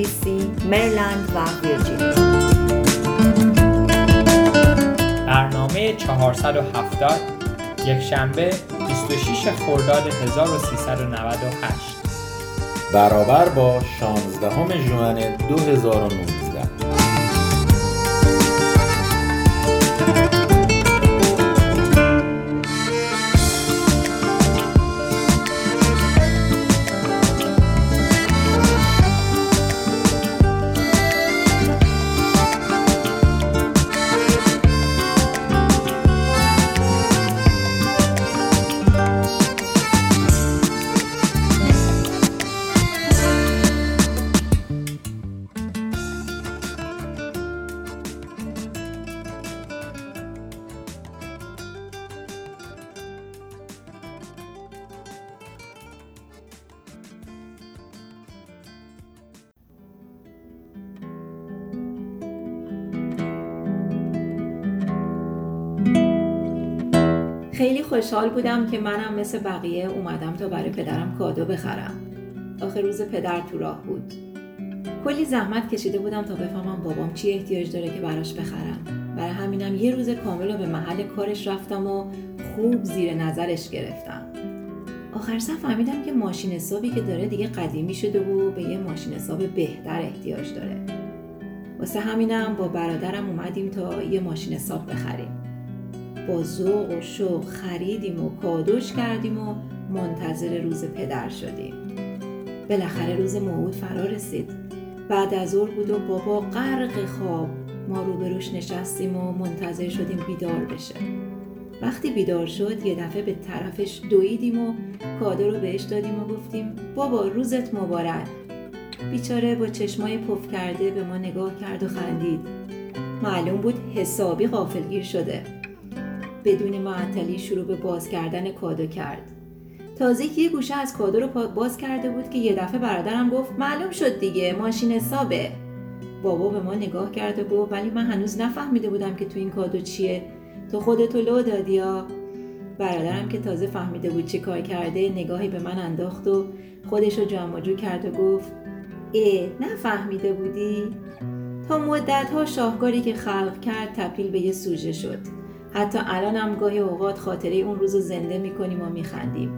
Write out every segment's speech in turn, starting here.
دی سی، مریلند و ویرجینیا برنامه 470 یک شنبه 26 خرداد 1398 برابر با 16 ژوئن 2019 خوشحال بودم که منم مثل بقیه اومدم تا برای پدرم کادو بخرم. آخر روز پدر تو راه بود. کلی زحمت کشیده بودم تا بفهمم بابام چی احتیاج داره که براش بخرم. برای همینم یه روز کامل رو به محل کارش رفتم و خوب زیر نظرش گرفتم. آخر سر فهمیدم که ماشین حسابی که داره دیگه قدیمی شده و به یه ماشین حساب بهتر احتیاج داره. واسه همینم با برادرم اومدیم تا یه ماشین حساب بخریم. با ذوق و شوق خریدیم و کادوش کردیم و منتظر روز پدر شدیم. بالاخره روز موعود فرا رسید. بعد از ظهر بود و بابا غرق خواب. ما روبروش نشستیم و منتظر شدیم بیدار بشه. وقتی بیدار شد یه دفعه به طرفش دویدیم و کادو رو بهش دادیم و گفتیم بابا روزت مبارک. بیچاره با چشمای پف کرده به ما نگاه کرد و خندید. معلوم بود حسابی غافلگیر شده. بدون معطلی شروع به باز کردن کادو کرد. تازه یه گوشه از کادو رو باز کرده بود که یه دفعه برادرم گفت معلوم شد دیگه ماشین حسابه. بابا به ما نگاه کرد و گفت ولی من هنوز نفهمیده بودم که تو این کادو چیه. تو خودتو لو دادی یا برادرم که تازه فهمیده بود چی کار کرده نگاهی به من انداخت و خودش رو جمع جو کرد و گفت اه نفهمیده بودی؟ تا مدت ها شاهکاری که خلق کرد تبدیل به یه سوژه شد. حتی الان هم گاهی اوقات خاطره اون روز رو زنده می‌کنیم و میخندیم.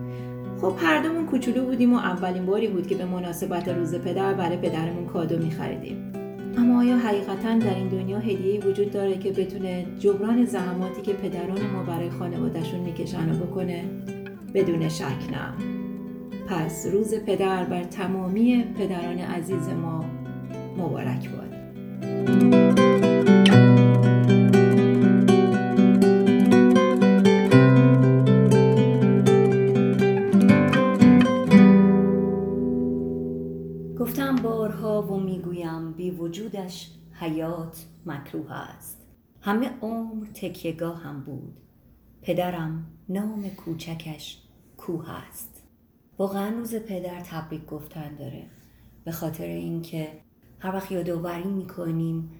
خب هر کوچولو بودیم و اولین باری بود که به مناسبت روز پدر برای پدرمون کادو میخریدیم. اما آیا حقیقتا در این دنیا هدیه وجود داره که بتونه جبران زحماتی که پدران ما برای خانوادهشون می‌کشن و بکنه؟ بدون شک نه. پس روز پدر بر تمامی پدران عزیز ما مبارک باد. وجودش حیات مکروه است. همه عمر تکیگاه هم بود. پدرم نام کوچکش کوه است. واقعا روز پدر تبریک گفتن داره. به خاطر اینکه هر وقت یادآوری می‌کنیم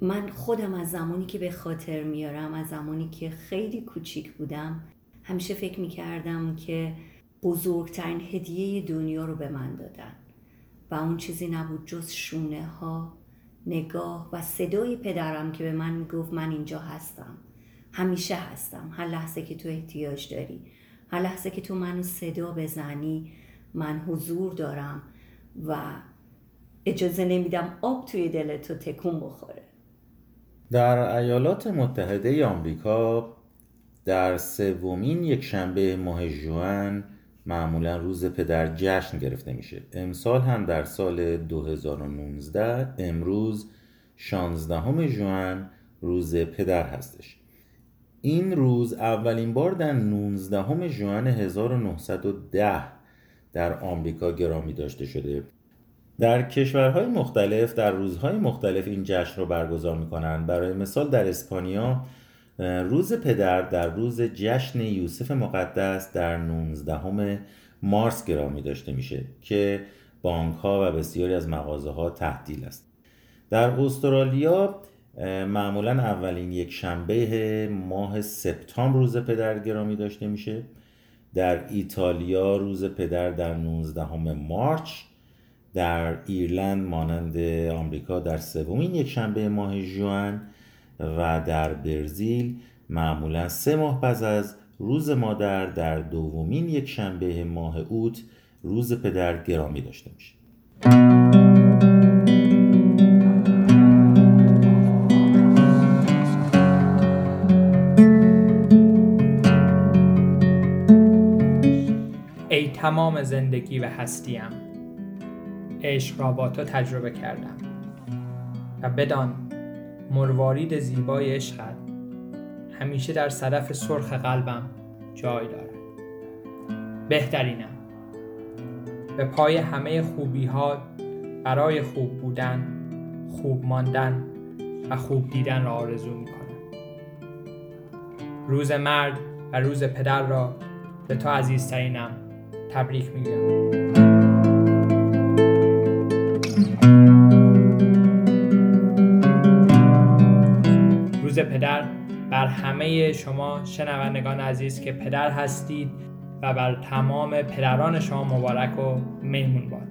من خودم از زمانی که به خاطر میارم از زمانی که خیلی کوچیک بودم همیشه فکر می‌کردم که بزرگترین هدیه دنیا رو به من دادن. و اون چیزی نبود جز شونه ها نگاه و صدای پدرم که به من می‌گفت من اینجا هستم. همیشه هستم. هر لحظه که تو احتیاج داری. هر لحظه که تو منو صدا بزنی من حضور دارم و اجازه نمیدم آب توی دلتو تکون بخوره. در ایالات متحده آمریکا در سومین یک شنبه ماه ژوئن معمولا روز پدر جشن گرفته میشه. امسال هم در سال 2019 امروز 16 ژوئن روز پدر هستش. این روز اولین بار در 19 ژوئن 1910 در آمریکا گرامی داشته شده. در کشورهای مختلف در روزهای مختلف این جشن رو برگزار می‌کنن. برای مثال در اسپانیا روز پدر در روز جشن یوسف مقدس در 19 مارس گرامی داشته میشه که بانک ها و بسیاری از مغازه ها تحتیل است. در استرالیا معمولا اولین یک شنبه ماه سپتامبر روز پدر گرامی داشته میشه. در ایتالیا روز پدر در 19 مارچ. در ایرلند مانند آمریکا در سومین یک شنبه ماه ژوئن. و در برزیل معمولا سه ماه پس از روز مادر در دومین یک شنبه ماه اوت روز پدر گرامی داشته میشه. ای تمام زندگی و هستیم عشق را با تو تجربه کردم. و بدان مروارید زیبای عشقت. همیشه در صدف سرخ قلبم جای دارد. بهترینم. به پای همه خوبی ها برای خوب بودن خوب ماندن و خوب دیدن را آرزو می کنم روز مرد و روز پدر را به تو عزیزترینم تبریک میگم پدر بر همه شما شنوندگان عزیز که پدر هستید و بر تمام پدران شما مبارک و میمون باد.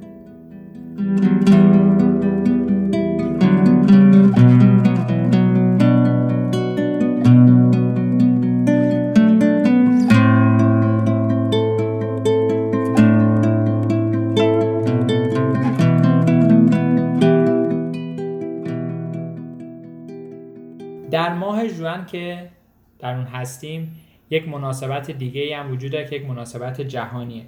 که در اون هستیم یک مناسبت دیگه هم وجود داره که یک مناسبت جهانیه.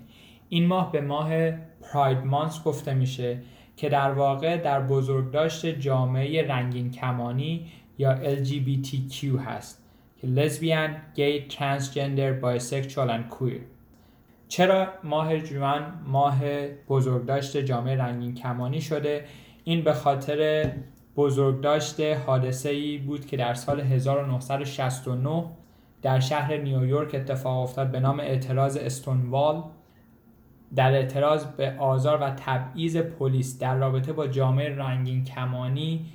این ماه به ماه پراید مانس گفته میشه که در واقع در بزرگداشت جامعه رنگین کمانی یا LGBTQ هست که لزبیان، گی، ترانسجندر، بایسکشوال و کویر چرا ماه جوان ماه بزرگداشت جامعه رنگین کمانی شده؟ این به خاطر بزرگداشت حادثه ای بود که در سال 1969 در شهر نیویورک اتفاق افتاد به نام اعتراض استونوال. در اعتراض به آزار و تبعیض پلیس در رابطه با جامعه رنگین کمانی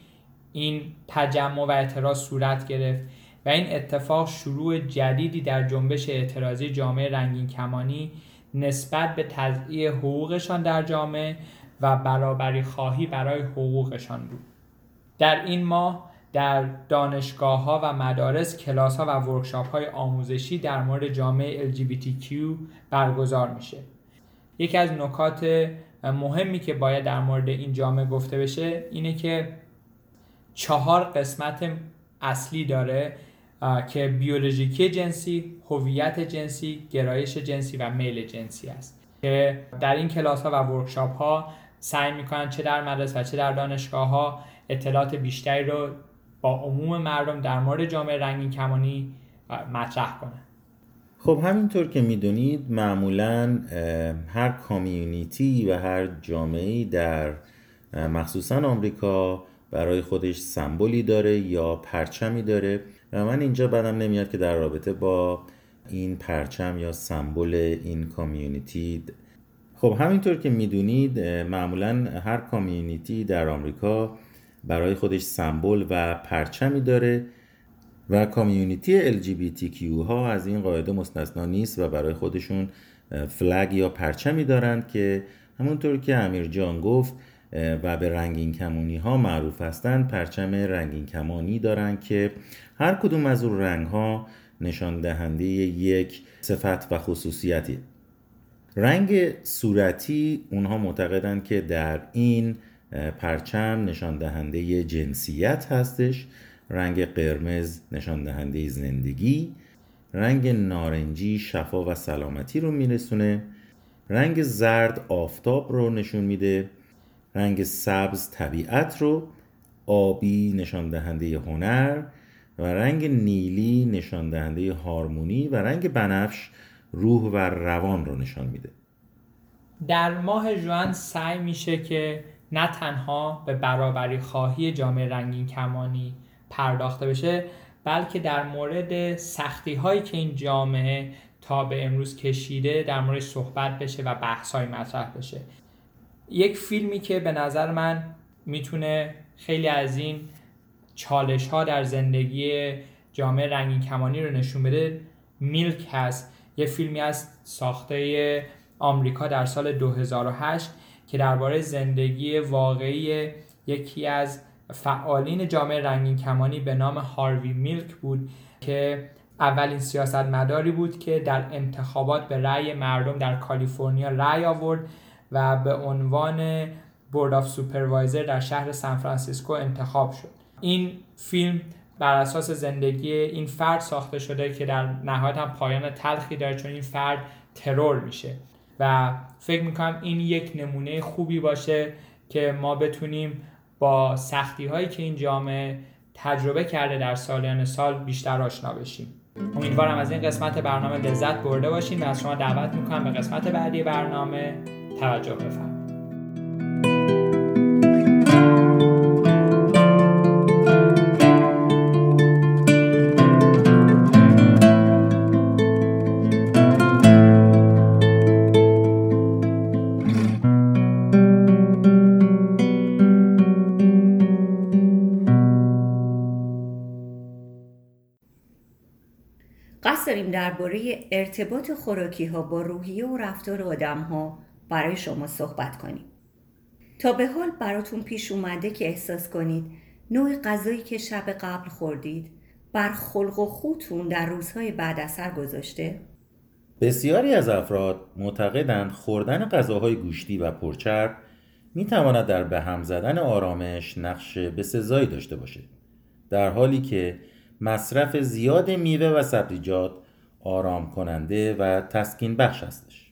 این تجمع و اعتراض صورت گرفت و این اتفاق شروع جدیدی در جنبش اعتراضی جامعه رنگین کمانی نسبت به تضییع حقوقشان در جامعه و برابری خواهی برای حقوقشان بود. در این ماه در دانشگاه ها و مدارس کلاس ها و ورکشاپ های آموزشی در مورد جامعه LGBTQ برگزار میشه. یکی از نکات مهمی که باید در مورد این جامعه گفته بشه اینه که چهار قسمت اصلی داره که بیولوژیکی جنسی، هویت جنسی، گرایش جنسی و میل جنسی است. که در این کلاس ها و ورکشاپ ها سعی می‌کنن چه در مدرسه و چه در دانشگاه ها اطلاعات بیشتری رو با عموم مردم در مورد جامعه رنگین کمانی مطرح کنن. خب همینطور که می‌دونید معمولا هر کامیونیتی و هر جامعه در مخصوصا آمریکا برای خودش سمبولی داره یا پرچمی داره و من اینجا بدم نمیاد که در رابطه با این پرچم یا سمبل این کامیونیتی. خب همینطور که می‌دونید معمولا هر کامیونیتی در آمریکا برای خودش سمبل و پرچمی داره و کامیونیتی LGBTQ ها از این قاعده مستثنا نیست و برای خودشون فلگ یا پرچمی دارند که همونطور که امیر جان گفت و به رنگین کمانی ها معروف هستند پرچم رنگین کمانی دارند که هر کدوم از اون رنگ ها نشان دهنده یک صفت و خصوصیتی. رنگ صورتی اونها معتقدند که در این پرچم نشان دهنده جنسیت هستش. رنگ قرمز نشان دهنده زندگی. رنگ نارنجی شفا و سلامتی رو میرسونه. رنگ زرد آفتاب رو نشون میده. رنگ سبز طبیعت رو آبی نشان دهنده هنر و رنگ نیلی نشان دهنده هارمونی و رنگ بنفش روح و روان رو نشان میده. در ماه جوان سعی میشه که نه تنها به برابری خواهی جامعه رنگین کمانی پرداخته بشه بلکه در مورد سختی هایی که این جامعه تا به امروز کشیده در مورد صحبت بشه و بحث های مطرح بشه. یک فیلمی که به نظر من می‌تونه خیلی از این چالش ها در زندگی جامعه رنگین کمانی رو نشون بده میلک هست. یه فیلمی از ساخته آمریکا در سال 2008 که درباره زندگی واقعی یکی از فعالین جامعه رنگین کمانی به نام هاروی میلک بود که اولین سیاستمداری بود که در انتخابات به رأی مردم در کالیفرنیا رأی آورد و به عنوان Board of Supervisor در شهر سان فرانسیسکو انتخاب شد. این فیلم بر اساس زندگی این فرد ساخته شده که در نهایت هم پایان تلخی داره چون این فرد ترور میشه. و فکر می‌کنم این یک نمونه خوبی باشه که ما بتونیم با سختی هایی که این جامعه تجربه کرده در سالیان سال بیشتر آشنا بشیم. امیدوارم از این قسمت برنامه لذت برده باشیم و از شما دعوت می‌کنم به قسمت بعدی برنامه توجه بفرمایید. قصد داریم درباره ارتباط خوراکی ها با روحیه و رفتار آدم ها برای شما صحبت کنیم. تا به حال براتون پیش اومده که احساس کنید نوع غذایی که شب قبل خوردید بر خلق و خوتون در روزهای بعد اثر گذاشته؟ بسیاری از افراد معتقدند خوردن غذاهای گوشتی و پرچرب می تواند در به هم زدن آرامش نقش بسزایی داشته باشد در حالی که مصرف زیاد میوه و سبزیجات آرام کننده و تسکین بخش هستش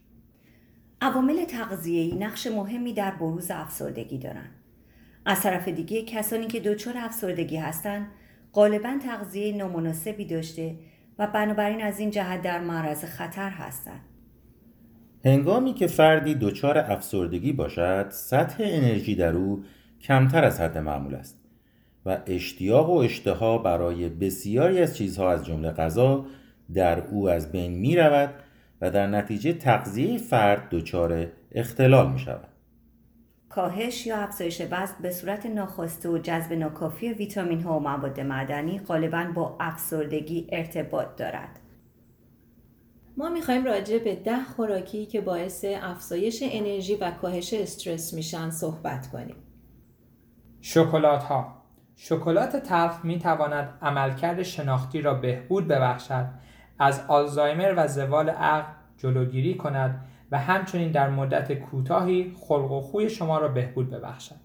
عوامل تغذیه‌ای نقش مهمی در بروز افسردگی دارند. از طرف دیگه کسانی که دچار افسردگی هستند غالبا تغذیه نامناسبی داشته و بنابراین از این جهت در معرض خطر هستند. هنگامی که فردی دچار افسردگی باشد سطح انرژی در او کمتر از حد معمول است و اشتیاق و اشتها برای بسیاری از چیزها از جمله غذا در او از بین می رود و در نتیجه تغذیه فرد دچار اختلال می شود. کاهش یا افزایش وزن به صورت ناخواسته و جذب ناکافی ویتامین ها و مواد معدنی غالبا با افسردگی ارتباط دارد. ما می‌خوایم راجع به ده خوراکی که باعث افزایش انرژی و کاهش استرس میشن صحبت کنیم. شکلات ها شکلات تلخ می تواند عملکرد شناختی را بهبود ببخشد از آلزایمر و زوال عقل جلوگیری کند و همچنین در مدت کوتاهی خلق و خوی شما را بهبود ببخشد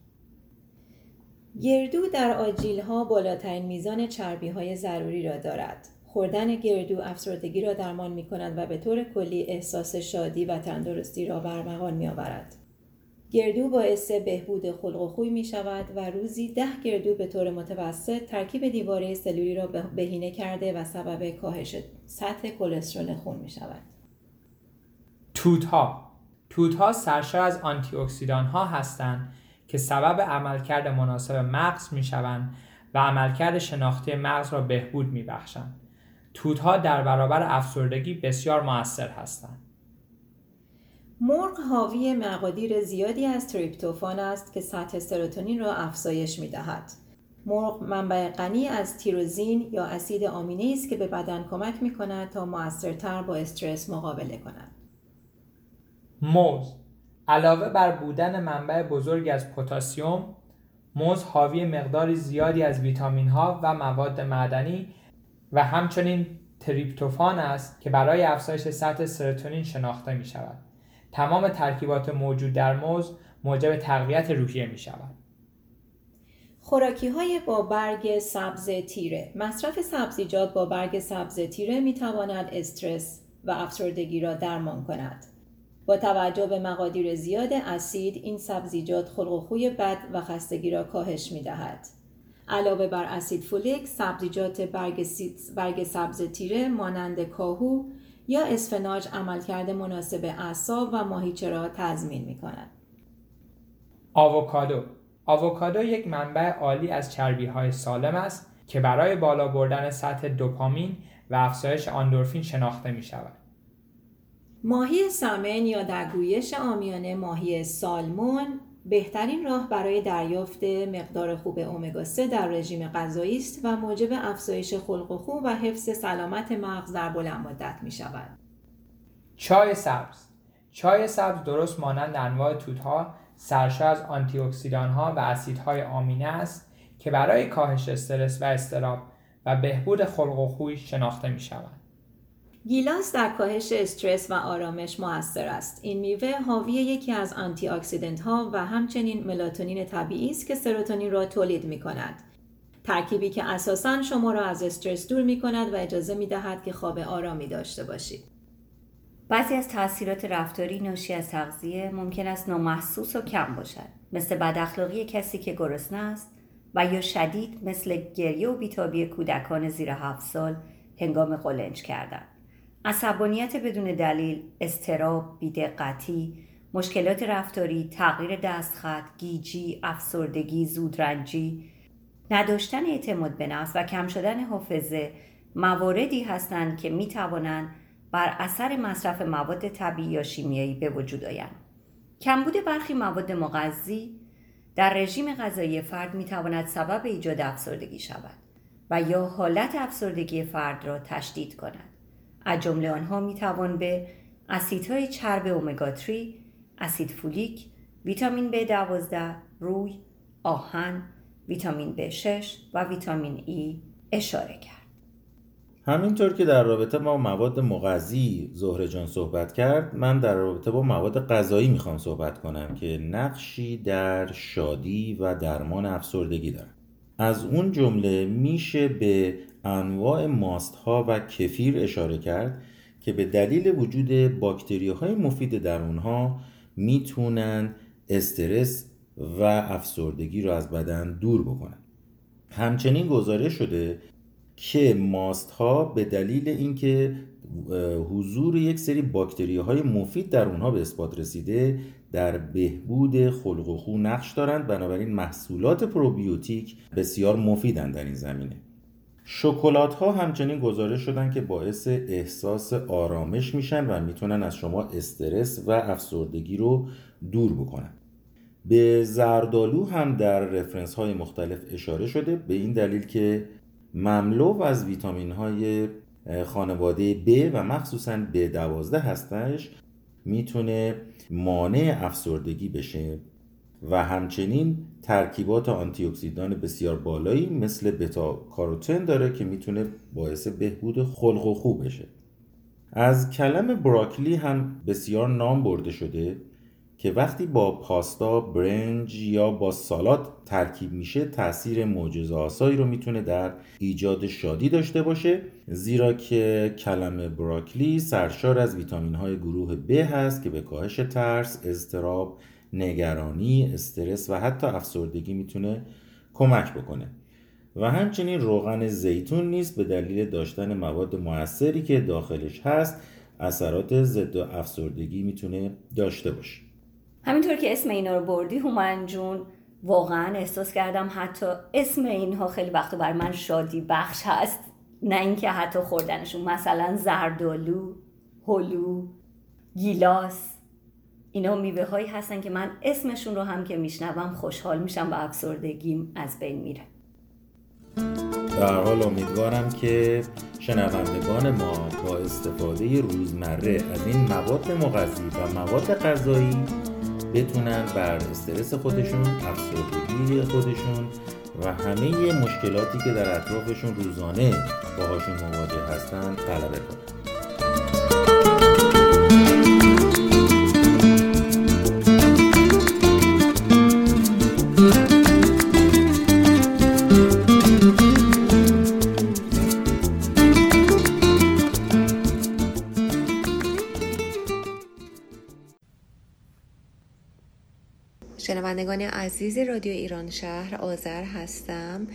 گردو در آجیل ها بالاترین میزان چربی های ضروری را دارد. خوردن گردو افسردگی را درمان می کند و به طور کلی احساس شادی و تندرستی را برمغان می آورد. گردو باعث بهبود خلق و خوی می شود و روزی ده گردو به طور متوسط ترکیب دیواره سلولی را بهینه کرده و سبب کاهش سطح کلسترول خون می شود. توت ها توت ها سرشار از آنتی اکسیدان ها هستند که سبب عملکرد مناسب مغز می شوند و عملکرد شناختی مغز را بهبود می بخشند. توت ها در برابر افسردگی بسیار موثر هستند. مرغ حاوی مقادیر زیادی از تریپتوفان است که سطح سروتونین را افزایش می دهد. مرغ منبع غنی از تیروزین یا اسید آمینه است که به بدن کمک می کند تا موثرتر با استرس مقابله کند. موز علاوه بر بودن منبع بزرگی از پتاسیم موز حاوی مقداری زیادی از ویتامین ها و مواد معدنی و همچنین تریپتوفان است که برای افزایش سطح سروتونین شناخته می شود. تمام ترکیبات موجود در موز موجب تقویت روحیه می شود. خوراکی های با برگ سبز تیره مصرف سبزیجات با برگ سبز تیره می تواند استرس و افسردگی را درمان کند. با توجه به مقادیر زیاد اسید این سبزیجات خلق و خوی بد و خستگی را کاهش می دهد. علاوه بر اسید فولیک سبزیجات برگ, برگ سبز تیره مانند کاهو یا اسفناج عملکرد مناسب اعصاب و ماهیچه را تضمین می کند. آووکادو آووکادو یک منبع عالی از چربی های سالم است که برای بالا بردن سطح دوپامین و افزایش آندورفین شناخته می شود. ماهی سمن یا در گویش آمیانه ماهی سالمون بهترین راه برای دریافت مقدار خوب اومگا 3 در رژیم غذایی است و موجب افزایش خلق و خو و حفظ سلامت مغز در بلند مدت می شود. چای سبز چای سبز درست مانند انواع توتها سرشار از آنتی ها و اسیدهای آمینه است که برای کاهش استرس و استراب و بهبود خلق و خوی شناخته می شود. گیلاس در کاهش استرس و آرامش موثر است. این میوه حاوی یکی از آنتی اکسیدنت ها و همچنین ملاتونین طبیعی است که سروتونین را تولید می کند. ترکیبی که اساساً شما را از استرس دور می کند و اجازه می دهد که خواب آرامی داشته باشید. بعضی از تاثیرات رفتاری ناشی از تغذیه ممکن است نامحسوس و کم باشد مثل بد اخلاقی کسی که گرسنه است و یا شدید مثل گریه و بیتابی کودکان زیر هفت سال هنگام قلنج کردن عصبانیت بدون دلیل استراب بیدقتی مشکلات رفتاری تغییر دستخط گیجی افسردگی زودرنجی نداشتن اعتماد به نفس و کم شدن حافظه مواردی هستند که می توانند بر اثر مصرف مواد طبیعی یا شیمیایی به وجود آیند. کمبود برخی مواد مغذی در رژیم غذایی فرد می تواند سبب ایجاد افسردگی شود و یا حالت افسردگی فرد را تشدید کند. از جمله آنها می توان به اسیدهای چرب اومگا 3 اسید فولیک ویتامین B12 روی آهن ویتامین B6 و ویتامین E اشاره کرد. همینطور که در رابطه با مواد مغذی زهره جان صحبت کرد من در رابطه با مواد غذایی می‌خوام صحبت کنم که نقشی در شادی و درمان افسردگی دارن. از اون جمله میشه به انواع ماست ها و کفیر اشاره کرد که به دلیل وجود باکتری های مفید در اونها می‌تونن استرس و افسردگی رو از بدن دور بکنن. همچنین گزارش شده که ماست ها به دلیل اینکه حضور یک سری باکتری های مفید در اونها به اثبات رسیده در بهبود خلق و خو نقش دارند. بنابراین محصولات پروبیوتیک بسیار مفیدند در این زمینه. شکلات ها همچنین گزارش شدن که باعث احساس آرامش میشن و می‌تونن از شما استرس و افسردگی رو دور بکنن. به زردالو هم در رفرنس های مختلف اشاره شده به این دلیل که مملو از ویتامین های خانواده B و مخصوصا B12 هستش می‌تونه مانع افسردگی بشه و همچنین ترکیبات آنتی اکسیدان بسیار بالایی مثل بتا کاروتن داره که می‌تونه باعث بهبود خلق و خوب بشه. از کلم براکلی هم بسیار نام برده شده که وقتی با پاستا، برنج یا با سالاد ترکیب میشه تاثیر معجزه آسایی رو می‌تونه در ایجاد شادی داشته باشه زیرا که کلم براکلی سرشار از ویتامین های گروه B هست که به کاهش ترس، اضطراب، نگرانی، استرس و حتی افسردگی می‌تونه کمک بکنه. و همچنین روغن زیتون نیست به دلیل داشتن مواد موثری که داخلش هست اثرات ضد افسردگی می‌تونه داشته باشه. همینطور که اسم اینا رو بردی هومن جون واقعا احساس کردم حتی اسم اینها خیلی وقت بر من شادی بخش هست. نه اینکه حتی خوردنشون مثلا زردالو هلو گیلاس. اینا میوه هایی هستن که من اسمشون رو هم که میشنوم خوشحال میشم و افسردگیم از بین میره. در حال امیدوارم که شنوندگان ما با استفاده روزمره از این مواد مغذی و مواد غذایی بتونن بر استرس خودشون افسردگی خودشون و همه مشکلاتی که در اطرافشون روزانه باهاشون مواجه هستن غلبه کنن. شنوندگان عزیز رادیو ایران شهر آذر هستم.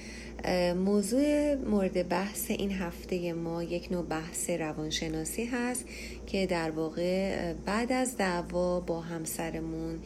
موضوع مورد بحث این هفته ما یک نوع بحث روانشناسی هست که در واقع بعد از دعوا با همسرمون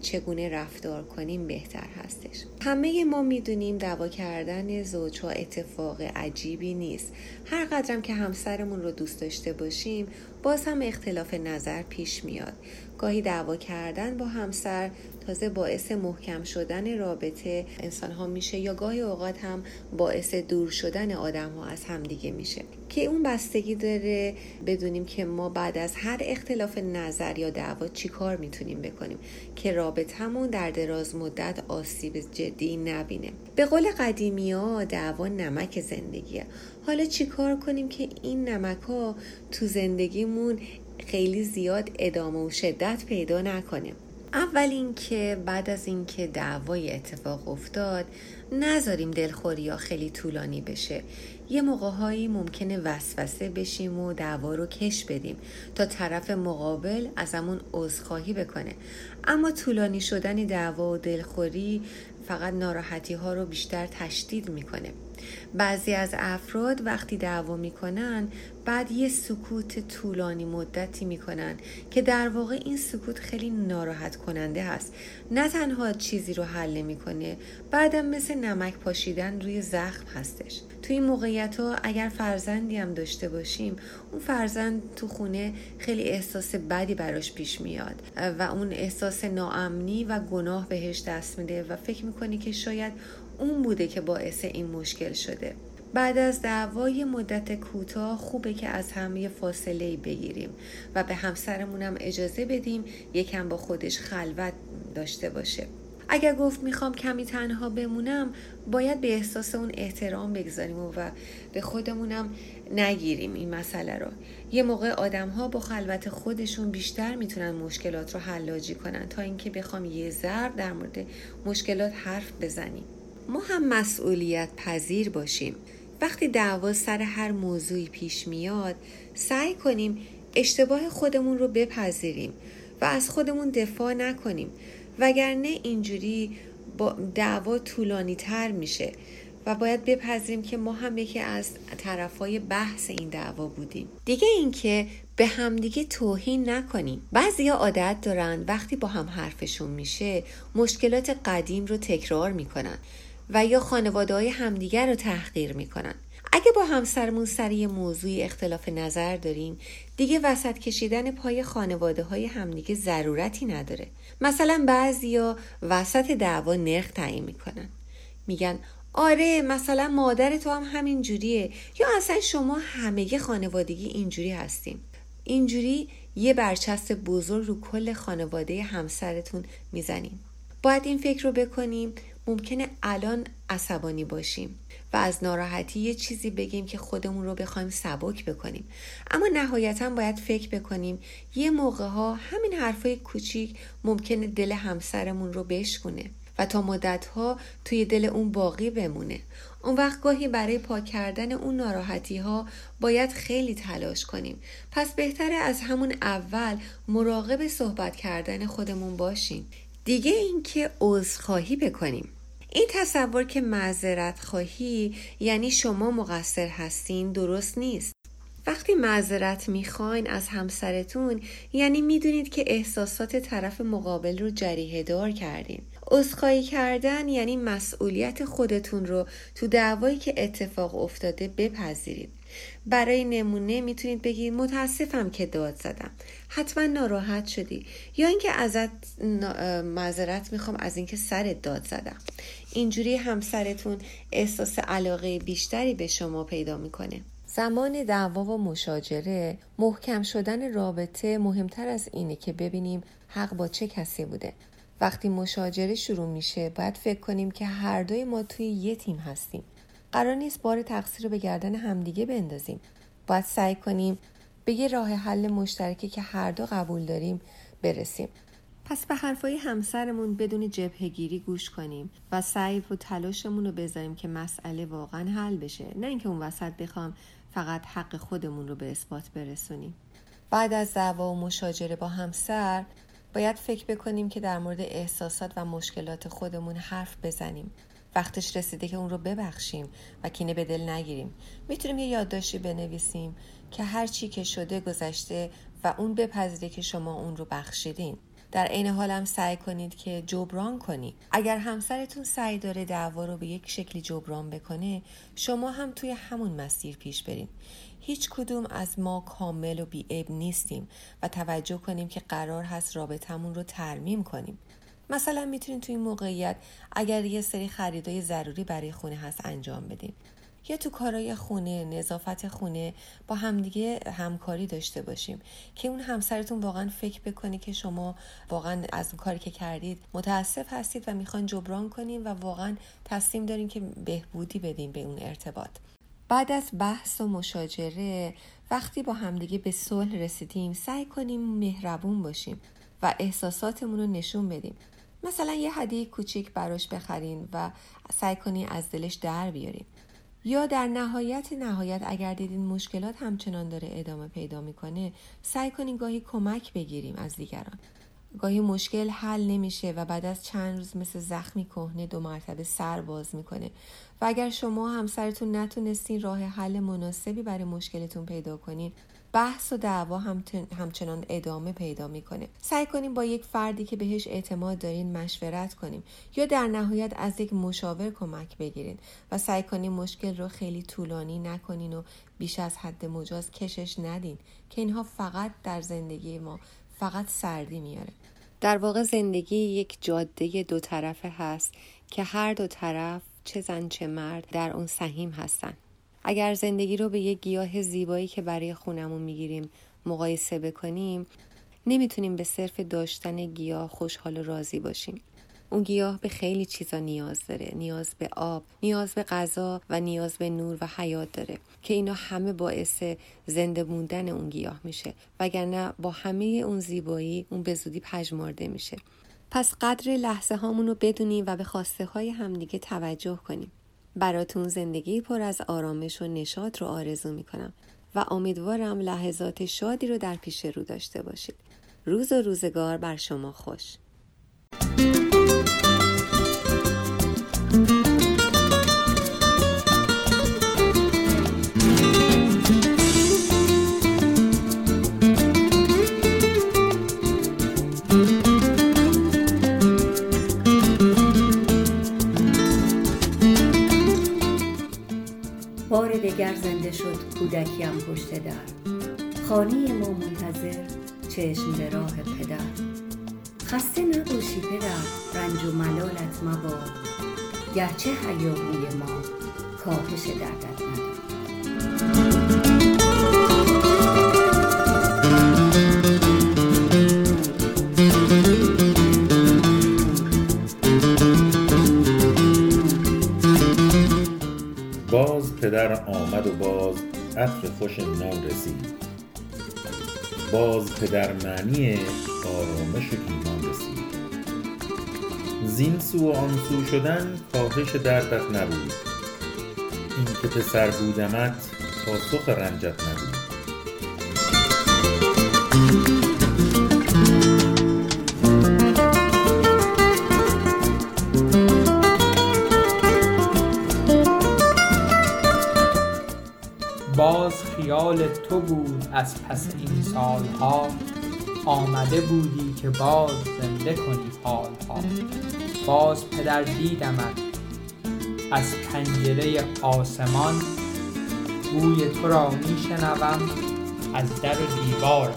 چگونه رفتار کنیم بهتر هستش. همه ما می‌دونیم دعوا کردن زوجها اتفاق عجیبی نیست. هر قدرم که همسرمون رو دوست داشته باشیم باز هم اختلاف نظر پیش میاد. گاهی دعوا کردن با همسر تازه باعث محکم شدن رابطه انسان ها میشه یا گاهی اوقات هم باعث دور شدن آدم ها از همدیگه میشه. که اون بستگی داره بدونیم که ما بعد از هر اختلاف نظر یا دعوا چی کار می‌تونیم بکنیم که رابطهمون در دراز مدت آسیب جدی نبینه. به قول قدیمی ها دعوا نمک زندگیه. حالا چی کار کنیم که این نمک ها تو زندگیمون خیلی زیاد ادامه و شدت پیدا نکنه؟ اول اینکه بعد از اینکه دعوای اتفاق افتاد نذاریم دلخوری یا خیلی طولانی بشه. یه موقعهایی ممکنه وسوسه بشیم و دعوا رو کش بدیم تا طرف مقابل ازمون عذرخواهی بکنه. اما طولانی شدن دعوا و دلخوری فقط ناراحتی ها رو بیشتر تشدید می‌کنه. بعضی از افراد وقتی دعوا می‌کنن بعد یه سکوت طولانی مدتی می‌کنن که در واقع این سکوت خیلی ناراحت کننده هست. نه تنها چیزی رو حل نمی‌کنه بعدم مثل نمک پاشیدن روی زخم هستش. توی این موقعیت ها اگر فرزندی هم داشته باشیم اون فرزند تو خونه خیلی احساس بدی براش پیش میاد و اون احساس ناامنی و گناه بهش دست میده و فکر می‌کنی که شاید اون بوده که باعث این مشکل شده. بعد از دعوای مدت کوتاه خوبه که از هم یه فاصله بگیریم و به همسرمونم اجازه بدیم یکم با خودش خلوت داشته باشه. اگر گفت می‌خوام کمی تنها بمونم باید به احساس اون احترام بگذاریم و به خودمونم نگیریم این مسئله رو. یه موقع آدم ها با خلوت خودشون بیشتر می‌تونن مشکلات رو حلاجی کنن تا اینکه بخوام یه ضرب در مورد مشکلات حرف بزنیم. ما هم مسئولیت پذیر باشیم. وقتی دعوا سر هر موضوعی پیش میاد سعی کنیم اشتباه خودمون رو بپذیریم و از خودمون دفاع نکنیم. وگرنه اینجوری با دعوا طولانی تر میشه و باید بپذیریم که ما هم یکی از طرفای بحث این دعوا بودیم. دیگه اینکه به همدیگه توهین نکنیم. بعضیا عادت دارن وقتی با هم حرفشون میشه مشکلات قدیم رو تکرار می‌کنن. و یا خانواده های همدیگر رو تحقیر می‌کنن. اگه با همسرمون سر یه موضوعی اختلاف نظر داریم دیگه وسط کشیدن پای خانواده های همدیگه ضرورتی نداره. مثلا بعضیا وسط دعوا نرخ تعیین می‌کنن. میگن آره مثلا مادر تو هم همین جوریه. یا اصلا شما همه خانوادگی اینجوری هستیم اینجوری یه برچسب بزرگ رو کل خانواده همسرتون می‌زنیم باید این فکر رو بکنیم ممکنه الان عصبانی باشیم و از ناراحتی یه چیزی بگیم که خودمون رو بخوایم سبک بکنیم. اما نهایتا باید فکر بکنیم یه موقع ها همین حرفای کوچیک ممکنه دل همسرمون رو بشکونه و تا مدت ها توی دل اون باقی بمونه. اون وقت گاهی برای پاک کردن اون ناراحتی ها باید خیلی تلاش کنیم. پس بهتره از همون اول مراقب صحبت کردن خودمون باشیم. دیگه اینکه عذرخواهی بکنیم. این تصور که معذرت خواهی یعنی شما مقصر هستین درست نیست. وقتی معذرت می‌خواین از همسرتون یعنی می‌دونید که احساسات طرف مقابل رو جریه دار کردین. عذرخواهی کردن یعنی مسئولیت خودتون رو تو دعوایی که اتفاق افتاده بپذیرید. برای نمونه می‌تونید بگید متاسفم که داد زدم. حتما ناراحت شدی. یا اینکه ازت معذرت می‌خوام از اینکه سرت داد زدم. اینجوری همسرتون احساس علاقه بیشتری به شما پیدا می‌کنه. زمان دعوا و مشاجره محکم شدن رابطه مهمتر از اینه که ببینیم حق با چه کسی بوده. وقتی مشاجره شروع میشه باید فکر کنیم که هر دوی ما توی یه تیم هستیم. قرار نیست بار تقصیر رو به گردن همدیگه بندازیم. باید سعی کنیم به یه راه حل مشترکی که هر دو قبول داریم برسیم. پس به حرفای همسرمون بدون جبهگیری گوش کنیم و سعی و تلاشمون رو بذاریم که مسئله واقعا حل بشه. نه اینکه اون وسط بخوام فقط حق خودمون رو به اثبات برسونیم. بعد از دعوا و مشاجره با همسر باید فکر بکنیم که در مورد احساسات و مشکلات خودمون حرف بزنیم. وقتش رسیده که اون رو ببخشیم و کینه به دل نگیریم. می‌تونیم یه یادداشتی بنویسیم که هر چی که شده گذشته و اون بپذیره که شما اون رو بخشیدین. در عین حال هم سعی کنید که جبران کنید اگر همسرتون سعی داره دعوا رو به یک شکلی جبران بکنه شما هم توی همون مسیر پیش برین. هیچ کدوم از ما کامل و بیعیب نیستیم و توجه کنیم که قرار هست رابطمون رو ترمیم کنیم. مثلا می‌تونید توی این موقعیت اگر یه سری خریدای ضروری برای خونه هست انجام بدیم یا تو کارای خونه نظافت خونه با همدیگه همکاری داشته باشیم که اون همسرتون واقعا فکر بکنه که شما واقعا از اون کاری که کردید متاسف هستید و می‌خوان جبران کنیم و واقعا تصمیم داریم که بهبودی بدیم به اون ارتباط. بعد از بحث و مشاجره وقتی با همدیگه به صلح رسیدیم سعی کنیم مهربون باشیم و احساساتمون رو نشون بدیم. مثلا یه هدیه کوچیک براش بخرین و سعی کنین از دلش در بیاریم یا در نهایت نهایت اگر دیدین مشکلات همچنان داره ادامه پیدا می‌کنه سعی کنین گاهی کمک بگیریم از دیگران. گاهی مشکل حل نمیشه و بعد از چند روز مثل زخمی کهنه دو مرتبه سر باز می‌کنه. و اگر شما همسرتون نتونستین راه حل مناسبی برای مشکلتون پیدا کنین بحث و دعوا همچنان ادامه پیدا می‌کنه. سعی کنیم با یک فردی که بهش اعتماد دارین مشورت کنیم یا در نهایت از یک مشاور کمک بگیرین و سعی کنیم مشکل رو خیلی طولانی نکنین و بیش از حد مجاز کشش ندین که اینها فقط در زندگی ما فقط سردی میاره. در واقع زندگی یک جاده دو طرفه هست که هر دو طرف چه زن چه مرد در اون سهیم هستن. اگر زندگی رو به یک گیاه زیبایی که برای خونمون می‌گیریم مقایسه بکنیم نمی‌تونیم به صرف داشتن گیاه خوشحال و راضی باشیم. اون گیاه به خیلی چیزا نیاز داره. نیاز به آب نیاز به غذا و نیاز به نور و حیات داره که اینا همه باعث زنده موندن اون گیاه میشه. وگرنه با همه اون زیبایی اون به زودی پژمرده میشه. پس قدر لحظه هامون رو بدونیم و به خواسته های همدیگه توجه کنیم. براتون زندگی پر از آرامش و نشاط رو آرزو می‌کنم و امیدوارم لحظات شادی رو در پیش رو داشته باشید. روز و روزگار بر شما خوش. کودکیم پشت در خانه ما منتظر چشم به راه پدر. خسته نباشی پدر رنج و ملالت مباد. گرچه حیاهوی ما کاهش دردت نداد عطر خوش نان رسید. باز پدر معنی آرامش و ایمان رسید. زین سو و آن سو شدن کاهش دردت نبود. این که پسر بودمت پاسخ رنجت نبود. تو بود از پس این سالها آمده بودی که باز زنده کنی حالها. باز پدر دیدمت از پنجره آسمان بوی تو را میشنوم از در دیوار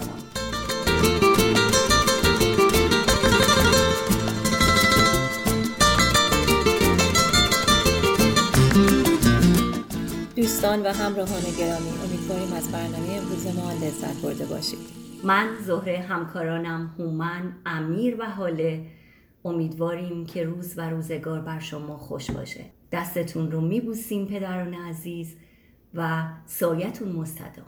دوستان و همراهان گرامی امیدواریم از برنامه امروز ما لذت برده باشید. من زهره همکارانم هومن امیر و حاله امیدواریم که روز و روزگار بر شما خوش باشه. دستتون رو میبوسیم پدران عزیز و سایتون مستدام.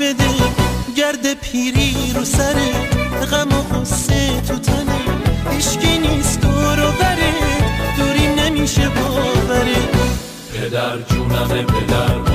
بده گرد پیری رو سره غم و غصه تو تنه. هیشکی نیست دور و بره دوری نمیشه باوره. پدر جونم پدر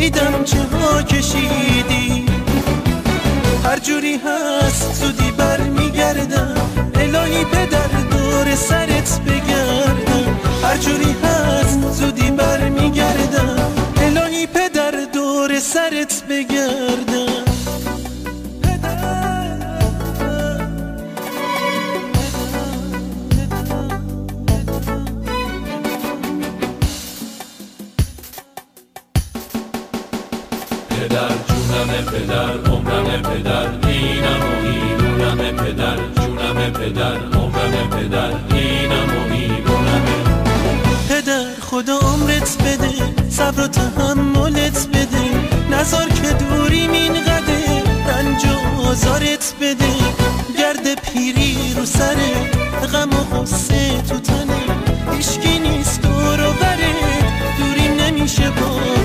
دیدم چه ها کشیدی. هر جوری هست زودی برمیگردم. الهی پدر دور سرت بگردم. هر جوری هست زودی برمیگردم. الهی پدر دور سرت بگردم. پدر عمرم پدر دینم و پدر خدا عمرت بده صبر و تحملت بده. نظر که دوری مین قده رنج و آزارت بده. گرد پیری رو سره غم و غصه تو تنه. هیشکی نیست دور و بره دوری نمیشه باوره